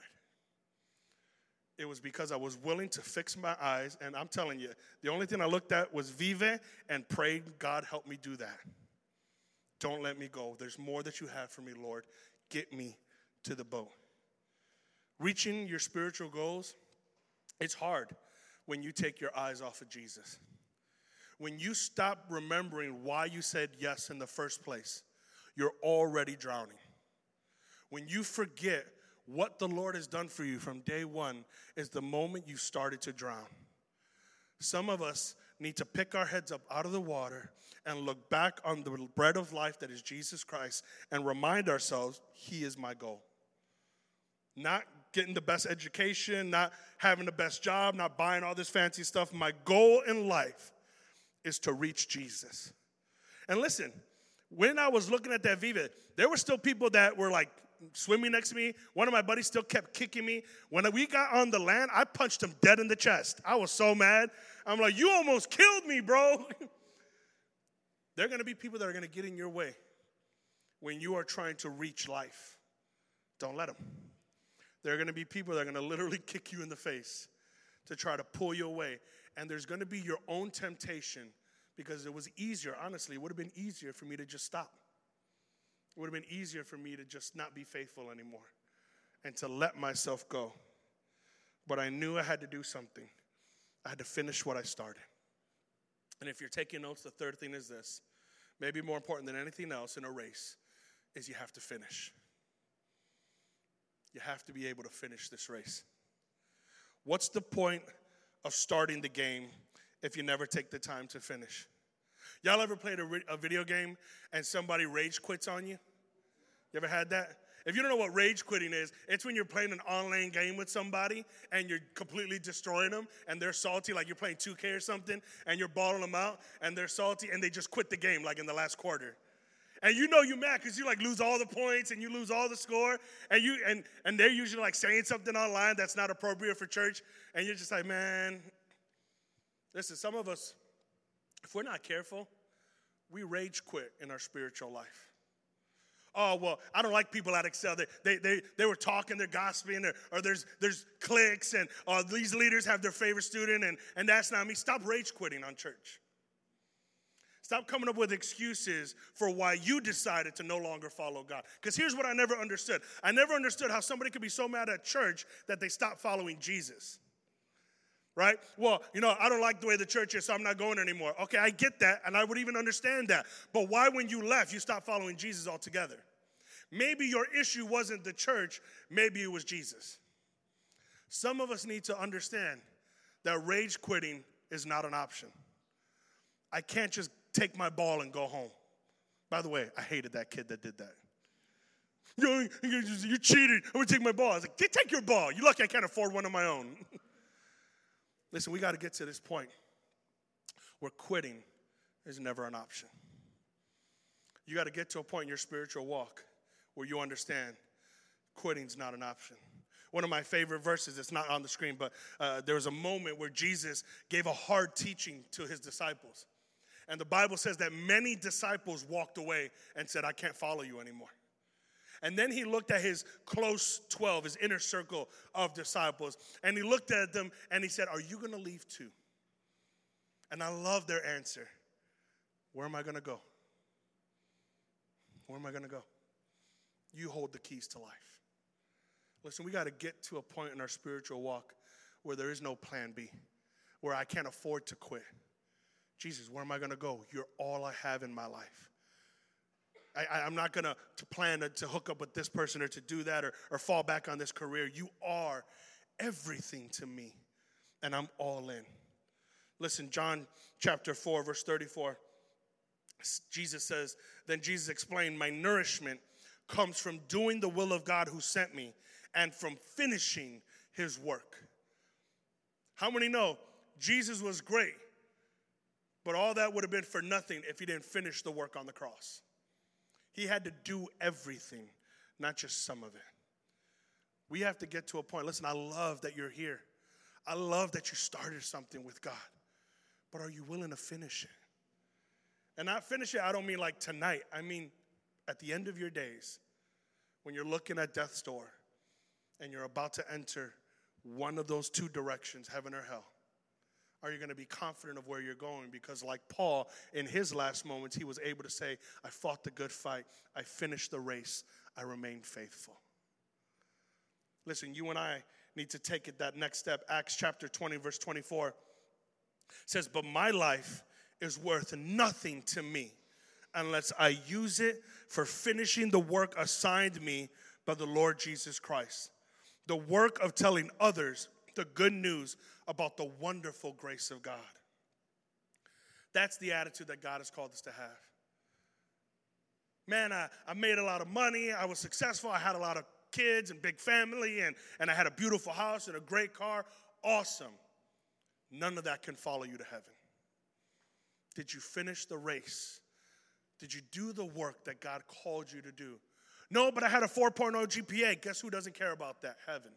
It was because I was willing to fix my eyes, and I'm telling you, the only thing I looked at was Vive and prayed, God, help me do that. Don't let me go. There's more that you have for me, Lord. Get me to the boat. Reaching your spiritual goals it's hard when you take your eyes off of Jesus. When you stop remembering why you said yes in the first place, you're already drowning. When you forget what the Lord has done for you from day one, is the moment you started to drown. Some of us need to pick our heads up out of the water and look back on the bread of life that is Jesus Christ and remind ourselves, He is my goal. Not getting the best education, not having the best job, not buying all this fancy stuff. My goal in life is to reach Jesus. And listen, when I was looking at that Vive, there were still people that were like swimming next to me. One of my buddies still kept kicking me. When we got on the land, I punched him dead in the chest. I was so mad. I'm like, you almost killed me, bro. [LAUGHS] there are gonna be people that are gonna get in your way when you are trying to reach life. Don't let them. There are going to be people that are going to literally [LAUGHS] kick you in the face to try to pull you away. And there's going to be your own temptation because it was easier, honestly, it would have been easier for me to just stop. It would have been easier for me to just not be faithful anymore and to let myself go. But I knew I had to do something. I had to finish what I started. And if you're taking notes, the third thing is this maybe more important than anything else in a race is you have to finish. You have to be able to finish this race. What's the point of starting the game if you never take the time to finish? Y'all ever played a, a, video game and somebody rage quits on you? You ever had that? If you don't know what rage quitting is, it's when you're playing an online game with somebody and you're completely destroying them and they're salty, like you're playing 2K or something, and you're balling them out and they're salty and they just quit the game like in the last quarter and you know you're mad because you like lose all the points and you lose all the score. And you and and they're usually like saying something online that's not appropriate for church. And you're just like man listen some of us if we're not careful we rage quit in our spiritual life. Oh well i don't like people at excel. They, they, they, they were talking they're gossiping or, or there's there's cliques and uh, these leaders have their favorite student and, and that's not me. Stop rage quitting on church Stop coming up with excuses for why you decided to no longer follow God. Because here's what I never understood I never understood how somebody could be so mad at church that they stop following Jesus. Right? Well, you know, I don't like the way the church is, so I'm not going anymore. Okay, I get that, and I would even understand that. But why, when you left, you stopped following Jesus altogether? Maybe your issue wasn't the church, maybe it was Jesus. Some of us need to understand that rage quitting is not an option. I can't just take my ball and go home. By the way, I hated that kid that did that. You, cheated. I'm gonna take my ball. I was like, take your ball. You're lucky I can't afford one of my own. [LAUGHS] Listen, we got to get to this point where quitting is never an option. You got to get to a point in your spiritual walk where you understand quitting's not an option. One of my favorite verses, it's not on the screen, but uh, there was a moment where Jesus gave a hard teaching to his disciples. And the Bible says that many disciples walked away and said, I can't follow you anymore. And then he looked at his close 12, his inner circle of disciples, and he looked at them and he said, Are you going to leave too? And I love their answer. Where am I going to go? Where am I going to go? You hold the keys to life. Listen, we got to get to a point in our spiritual walk where there is no plan B, where I can't afford to quit. Jesus, where am I going to go? You're all I have in my life. I, am not going to plan to, to hook up with this person or to do that or, or fall back on this career. You are everything to me, and I'm all in. Listen, John chapter 4, verse 34. Jesus says, Then Jesus explained, My nourishment comes from doing the will of God who sent me and from finishing his work. How many know Jesus was great, but all that would have been for nothing if he didn't finish the work on the cross? He had to do everything, not just some of it. We have to get to a point. Listen, I love that you're here. I love that you started something with God, but are you willing to finish it? And not finish it, I don't mean like tonight. I mean at the end of your days, when you're looking at death's door and you're about to enter one of those two directions, heaven or hell? Are you going to be confident of where you're going? Because, like Paul, in his last moments, he was able to say, I fought the good fight, I finished the race, I remained faithful. Listen, you and I need to take it that next step. Acts chapter 20, verse 24 says, But my life is worth nothing to me unless I use it for finishing the work assigned me by the Lord Jesus Christ. The work of telling others the good news about the wonderful grace of God. That's the attitude that God has called us to have. Man, I, I made a lot of money. I was successful. I had a lot of kids and big family, and, and I had a beautiful house and a great car. Awesome. None of that can follow you to heaven. Did you finish the race? Did you do the work that God called you to do? No, but I had a 4.0 GPA. Guess who doesn't care about that? Heaven.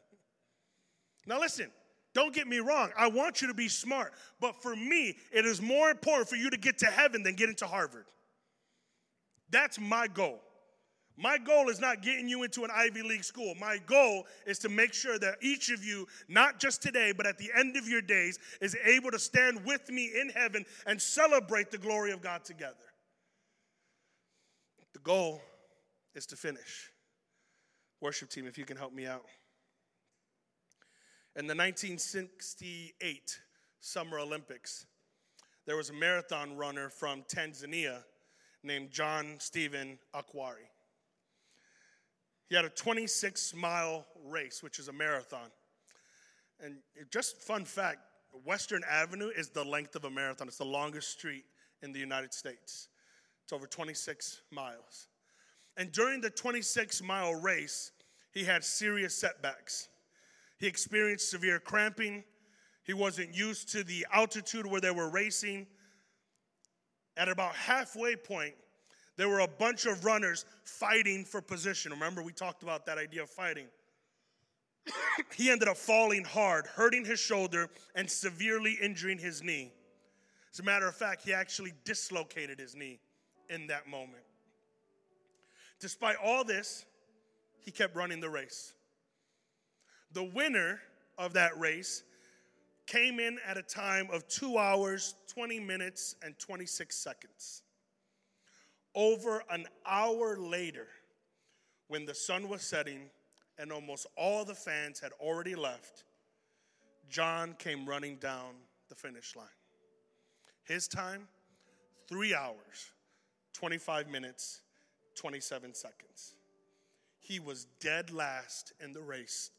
Now, listen, don't get me wrong. I want you to be smart. But for me, it is more important for you to get to heaven than get into Harvard. That's my goal. My goal is not getting you into an Ivy League school. My goal is to make sure that each of you, not just today, but at the end of your days, is able to stand with me in heaven and celebrate the glory of God together. The goal is to finish. Worship team, if you can help me out. In the 1968 Summer Olympics, there was a marathon runner from Tanzania named John Stephen Akhwari. He had a 26 mile race, which is a marathon. And just fun fact Western Avenue is the length of a marathon, it's the longest street in the United States. It's over 26 miles. And during the 26 mile race, he had serious setbacks. He experienced severe cramping. He wasn't used to the altitude where they were racing. At about halfway point, there were a bunch of runners fighting for position. Remember, we talked about that idea of fighting. [COUGHS] he ended up falling hard, hurting his shoulder, and severely injuring his knee. As a matter of fact, he actually dislocated his knee in that moment. Despite all this, he kept running the race. The winner of that race came in at a time of two hours, 20 minutes, and 26 seconds. Over an hour later, when the sun was setting and almost all the fans had already left, John came running down the finish line. His time, three hours, 25 minutes, 27 seconds. He was dead last in the race,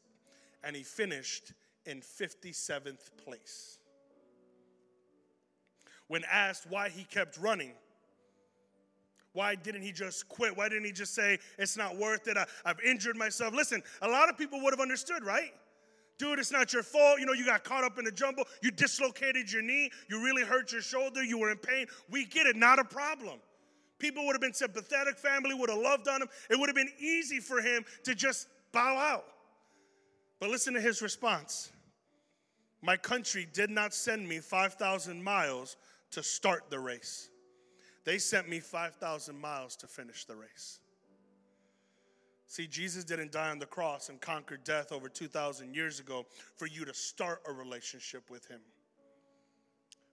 and he finished in 57th place. When asked why he kept running, why didn't he just quit? Why didn't he just say, It's not worth it? I, have injured myself. Listen, a lot of people would have understood, right? Dude, it's not your fault. You know, you got caught up in the jumble. You dislocated your knee. You really hurt your shoulder. You were in pain. We get it. Not a problem. People would have been sympathetic. Family would have loved on him. It would have been easy for him to just bow out. But listen to his response My country did not send me 5,000 miles to start the race, they sent me 5,000 miles to finish the race. See, Jesus didn't die on the cross and conquer death over 2,000 years ago for you to start a relationship with Him.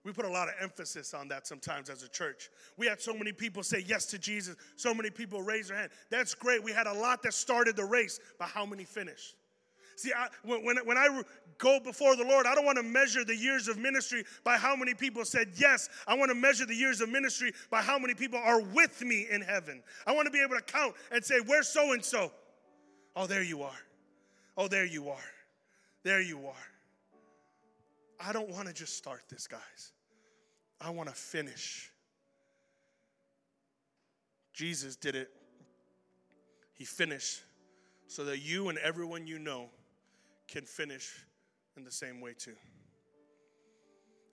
We put a lot of emphasis on that sometimes as a church. We had so many people say yes to Jesus, so many people raise their hand. That's great. We had a lot that started the race, but how many finished? See, I, when, when I go before the Lord, I don't want to measure the years of ministry by how many people said yes. I want to measure the years of ministry by how many people are with me in heaven. I want to be able to count and say, Where's so and so? Oh, there you are. Oh, there you are. There you are. I don't want to just start this, guys. I want to finish. Jesus did it. He finished so that you and everyone you know can finish in the same way too.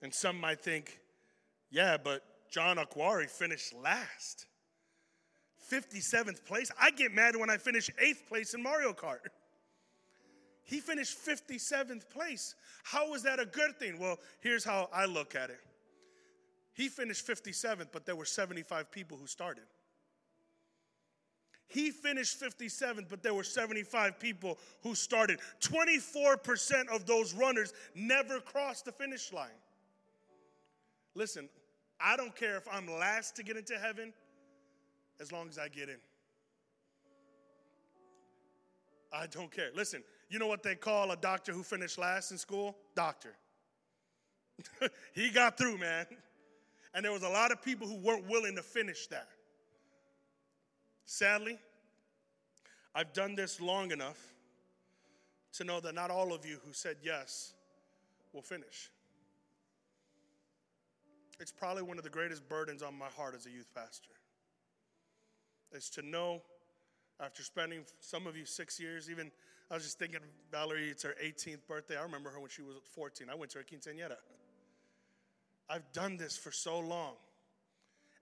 And some might think, yeah, but John Akhwari finished last. 57th place. I get mad when I finish eighth place in Mario Kart. He finished 57th place. How is that a good thing? Well, here's how I look at it. He finished 57th, but there were 75 people who started. He finished 57th, but there were 75 people who started. 24% of those runners never crossed the finish line. Listen, I don't care if I'm last to get into heaven as long as I get in. I don't care. Listen, you know what they call a doctor who finished last in school? Doctor. [LAUGHS] he got through, man. And there was a lot of people who weren't willing to finish that. Sadly, I've done this long enough to know that not all of you who said yes will finish. It's probably one of the greatest burdens on my heart as a youth pastor. Is to know after spending some of you six years, even I was just thinking, Valerie, it's her 18th birthday. I remember her when she was 14. I went to her quinceañera. I've done this for so long,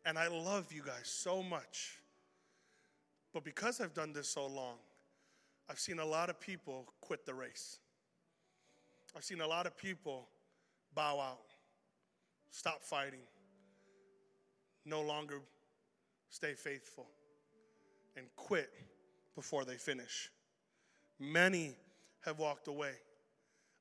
and I love you guys so much. But because I've done this so long, I've seen a lot of people quit the race. I've seen a lot of people bow out, stop fighting, no longer stay faithful, and quit before they finish. Many have walked away.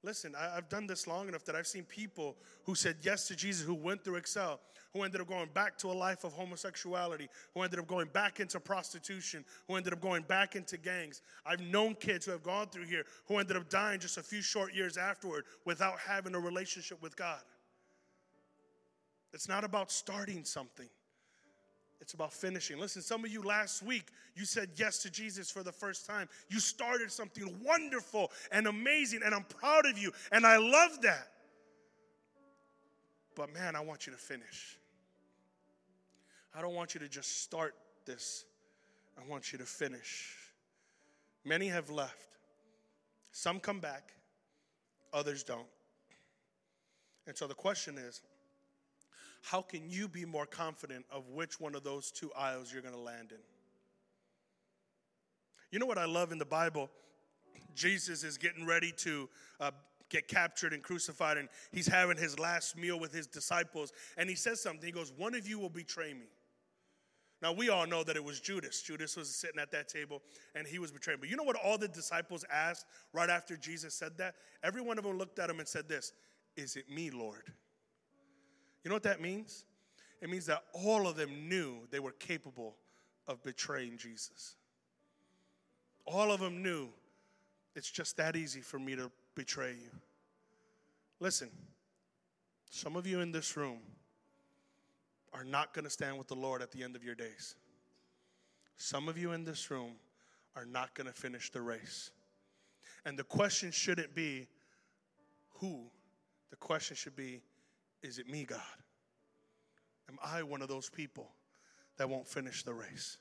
Listen, I, have done this long enough that I've seen people who said yes to Jesus, who went through Excel, who ended up going back to a life of homosexuality, who ended up going back into prostitution, who ended up going back into gangs. I've known kids who have gone through here who ended up dying just a few short years afterward without having a relationship with God. It's not about starting something. It's about finishing. Listen, some of you last week, you said yes to Jesus for the first time. You started something wonderful and amazing, and I'm proud of you, and I love that. But man, I want you to finish. I don't want you to just start this, I want you to finish. Many have left, some come back, others don't. And so the question is, how can you be more confident of which one of those two aisles you're going to land in? You know what I love in the Bible? Jesus is getting ready to uh, get captured and crucified, and he's having his last meal with his disciples. And he says something. He goes, One of you will betray me. Now, we all know that it was Judas. Judas was sitting at that table and he was betrayed. But you know what all the disciples asked right after Jesus said that? Every one of them looked at him and said, This, is it me, Lord? You know what that means? It means that all of them knew they were capable of betraying Jesus. All of them knew it's just that easy for me to betray you. Listen, some of you in this room are not going to stand with the Lord at the end of your days. Some of you in this room are not going to finish the race. And the question shouldn't be, who, the question should be, is it me, God? Am I one of those people that won't finish the race?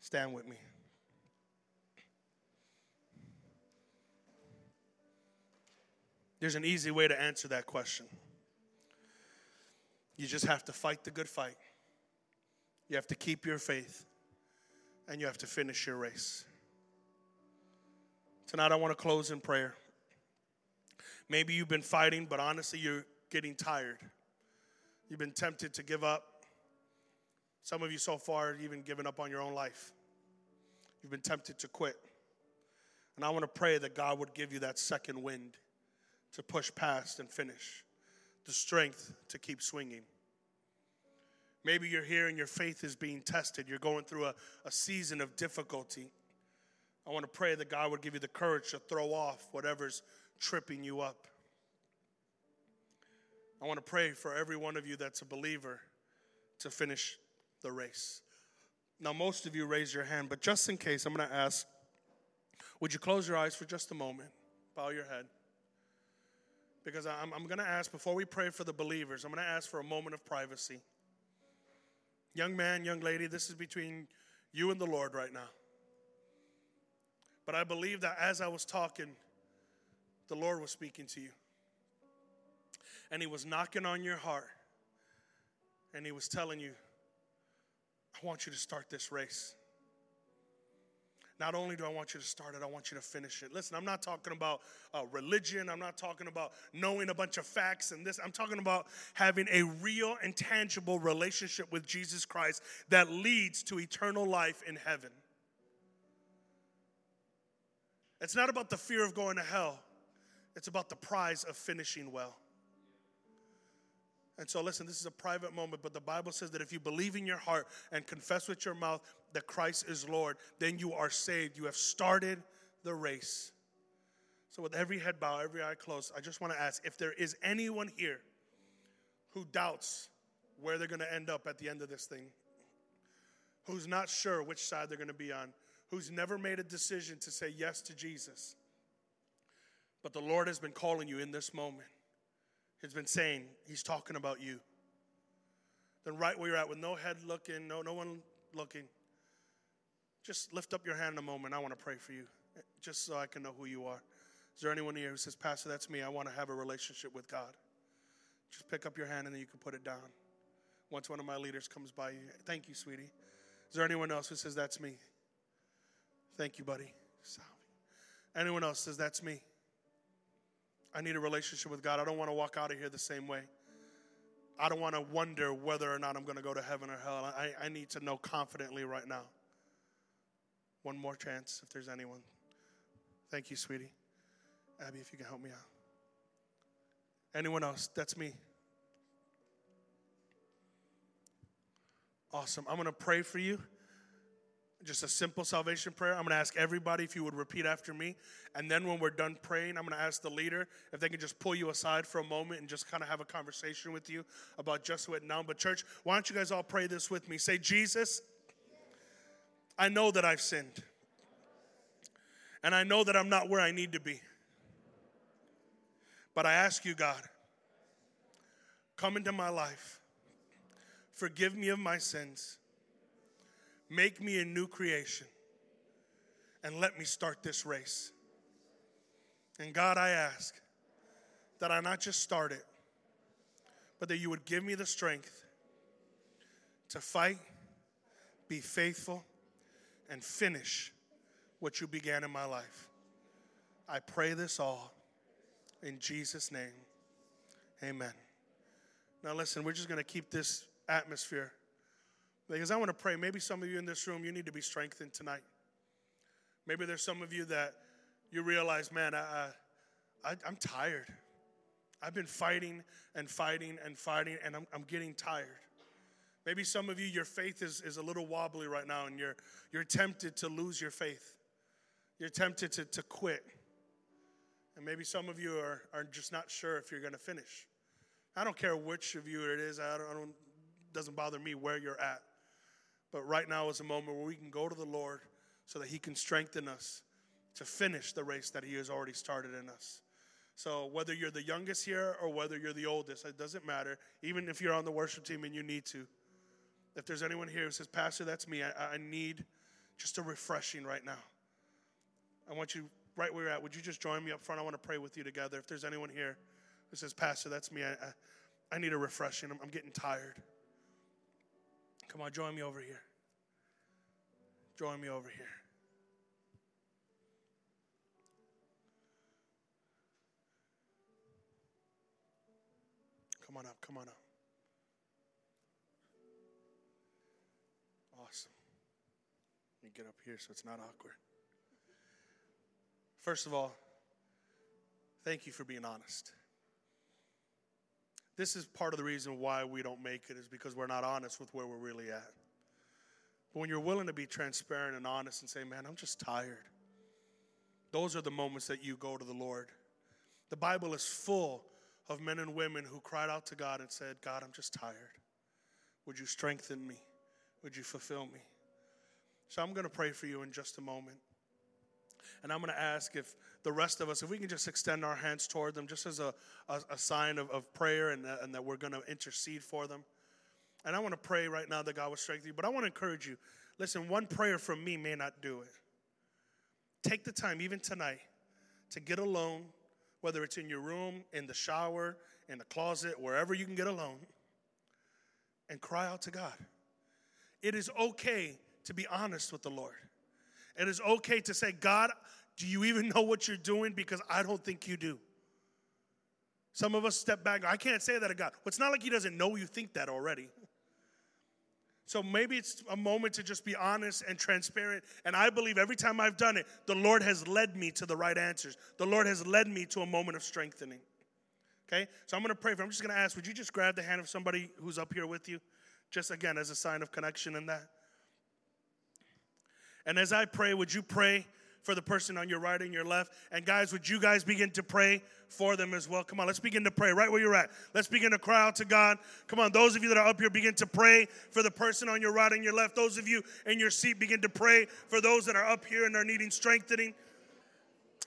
Stand with me. There's an easy way to answer that question. You just have to fight the good fight. You have to keep your faith and you have to finish your race. Tonight, I want to close in prayer. Maybe you've been fighting, but honestly, you're getting tired. You've been tempted to give up. Some of you so far have even given up on your own life. You've been tempted to quit. And I want to pray that God would give you that second wind to push past and finish, the strength to keep swinging. Maybe you're here and your faith is being tested. You're going through a, a season of difficulty. I want to pray that God would give you the courage to throw off whatever's tripping you up. I want to pray for every one of you that's a believer to finish the race. Now, most of you raise your hand, but just in case, I'm going to ask would you close your eyes for just a moment? Bow your head. Because I'm, I'm going to ask, before we pray for the believers, I'm going to ask for a moment of privacy. Young man, young lady, this is between you and the Lord right now. But I believe that as I was talking, the Lord was speaking to you. And He was knocking on your heart. And He was telling you, I want you to start this race. Not only do I want you to start it, I want you to finish it. Listen, I'm not talking about uh, religion. I'm not talking about knowing a bunch of facts and this. I'm talking about having a real and tangible relationship with Jesus Christ that leads to eternal life in heaven. It's not about the fear of going to hell, it's about the prize of finishing well. And so, listen, this is a private moment, but the Bible says that if you believe in your heart and confess with your mouth that Christ is Lord, then you are saved. You have started the race. So, with every head bow, every eye closed, I just want to ask if there is anyone here who doubts where they're going to end up at the end of this thing, who's not sure which side they're going to be on, who's never made a decision to say yes to Jesus, but the Lord has been calling you in this moment has been saying, He's talking about you. Then, right where you're at, with no head looking, no, no one looking, just lift up your hand a moment. I want to pray for you, just so I can know who you are. Is there anyone here who says, Pastor, that's me. I want to have a relationship with God? Just pick up your hand and then you can put it down. Once one of my leaders comes by you, thank you, sweetie. Is there anyone else who says, That's me? Thank you, buddy. Anyone else says, That's me? I need a relationship with God. I don't want to walk out of here the same way. I don't want to wonder whether or not I'm going to go to heaven or hell. I, I need to know confidently right now. One more chance if there's anyone. Thank you, sweetie. Abby, if you can help me out. Anyone else? That's me. Awesome. I'm going to pray for you just a simple salvation prayer. I'm going to ask everybody if you would repeat after me. And then when we're done praying, I'm going to ask the leader if they can just pull you aside for a moment and just kind of have a conversation with you about just what now. But, church, why don't you guys all pray this with me? Say, Jesus, I know that I've sinned. And I know that I'm not where I need to be. But I ask you, God, come into my life, forgive me of my sins Make me a new creation and let me start this race. And God, I ask that I not just start it, but that you would give me the strength to fight, be faithful, and finish what you began in my life. I pray this all in Jesus' name. Amen. Now, listen, we're just going to keep this atmosphere because I want to pray. Maybe some of you in this room, you need to be strengthened tonight. Maybe there's some of you that you realize, man, I, I, I'm tired. I've been fighting and fighting and fighting, and I'm, I'm getting tired. Maybe some of you, your faith is, is a little wobbly right now, and you're, you're tempted to lose your faith. You're tempted to, to quit. And maybe some of you are, are just not sure if you're going to finish. I don't care which of you it is. I don't, I don't doesn't bother me where you're at. But right now is a moment where we can go to the Lord so that He can strengthen us to finish the race that He has already started in us. So whether you're the youngest here or whether you're the oldest, it doesn't matter. Even if you're on the worship team and you need to. If there's anyone here who says, Pastor, that's me, I, I need just a refreshing right now. I want you right where you're at. Would you just join me up front? I want to pray with you together. If there's anyone here who says, Pastor, that's me, I, I, I need a refreshing. I'm, I'm getting tired. Come on, join me over here. Join me over here. Come on up, come on up. Awesome. Let me get up here so it's not awkward. First of all, thank you for being honest. This is part of the reason why we don't make it, is because we're not honest with where we're really at. But when you're willing to be transparent and honest and say, man, I'm just tired, those are the moments that you go to the Lord. The Bible is full of men and women who cried out to God and said, God, I'm just tired. Would you strengthen me? Would you fulfill me? So I'm going to pray for you in just a moment. And I'm going to ask if the rest of us, if we can just extend our hands toward them, just as a, a, a sign of, of prayer and, uh, and that we're going to intercede for them. And I want to pray right now that God will strengthen you. But I want to encourage you listen, one prayer from me may not do it. Take the time, even tonight, to get alone, whether it's in your room, in the shower, in the closet, wherever you can get alone, and cry out to God. It is okay to be honest with the Lord. It is okay to say, God, do you even know what you're doing? Because I don't think you do. Some of us step back. I can't say that to God. Well, it's not like He doesn't know you think that already. So maybe it's a moment to just be honest and transparent. And I believe every time I've done it, the Lord has led me to the right answers. The Lord has led me to a moment of strengthening. Okay? So I'm going to pray for. I'm just going to ask, would you just grab the hand of somebody who's up here with you? Just again, as a sign of connection in that. And as I pray, would you pray for the person on your right and your left? And guys, would you guys begin to pray for them as well? Come on, let's begin to pray right where you're at. Let's begin to cry out to God. Come on, those of you that are up here, begin to pray for the person on your right and your left. Those of you in your seat, begin to pray for those that are up here and are needing strengthening.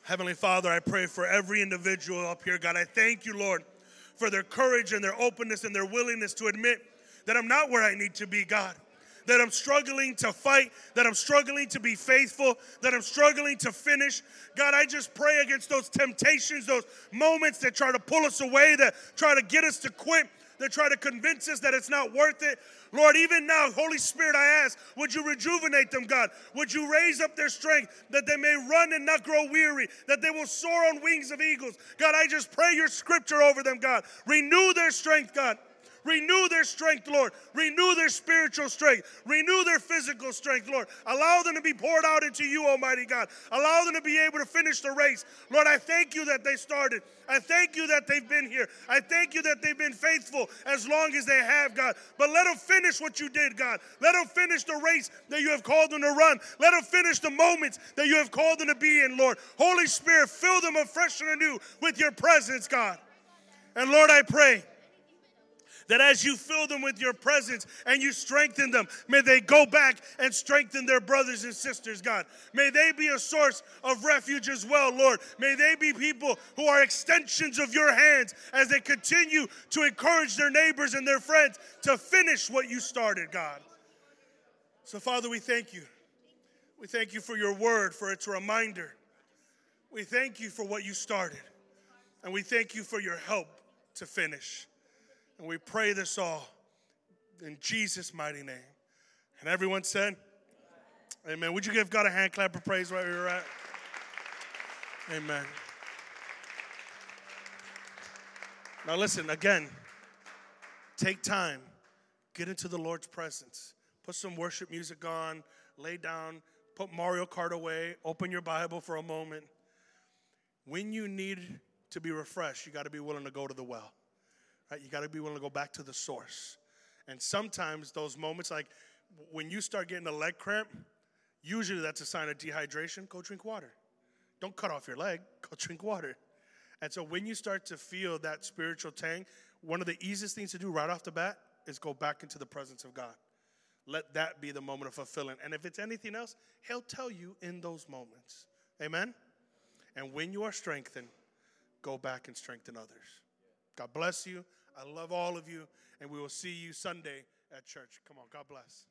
Heavenly Father, I pray for every individual up here, God. I thank you, Lord, for their courage and their openness and their willingness to admit that I'm not where I need to be, God that I'm struggling to fight, that I'm struggling to be faithful, that I'm struggling to finish. God, I just pray against those temptations, those moments that try to pull us away, that try to get us to quit, that try to convince us that it's not worth it. Lord, even now, Holy Spirit, I ask, would you rejuvenate them, God? Would you raise up their strength that they may run and not grow weary, that they will soar on wings of eagles? God, I just pray your scripture over them, God. Renew their strength, God. Renew their strength, Lord. Renew their spiritual strength. Renew their physical strength, Lord. Allow them to be poured out into you, Almighty God. Allow them to be able to finish the race. Lord, I thank you that they started. I thank you that they've been here. I thank you that they've been faithful as long as they have, God. But let them finish what you did, God. Let them finish the race that you have called them to run. Let them finish the moments that you have called them to be in, Lord. Holy Spirit, fill them afresh and anew with your presence, God. And Lord, I pray that as you fill them with your presence and you strengthen them, may they go back and strengthen their brothers and sisters, God. May they be a source of refuge as well, Lord. May they be people who are extensions of your hands as they continue to encourage their neighbors and their friends to finish what you started, God. So, Father, we thank you. We thank you for your word, for its reminder. We thank you for what you started. And we thank you for your help to finish. And we pray this all in Jesus' mighty name. And everyone said, Amen. Would you give God a hand clap of praise right where you're at? Amen. Now, listen, again, take time, get into the Lord's presence, put some worship music on, lay down, put Mario Kart away, open your Bible for a moment. When you need to be refreshed, you got to be willing to go to the well. Right? You got to be willing to go back to the source. And sometimes those moments, like when you start getting a leg cramp, usually that's a sign of dehydration. Go drink water. Don't cut off your leg, [LAUGHS] go drink water. And so when you start to feel that spiritual tang, one of the easiest things to do right off the bat is go back into the presence of God. Let that be the moment of fulfilling. And if it's anything else, He'll tell you in those moments. Amen? And when you are strengthened, go back and strengthen others. God bless you. I love all of you, and we will see you Sunday at church. Come on, God bless.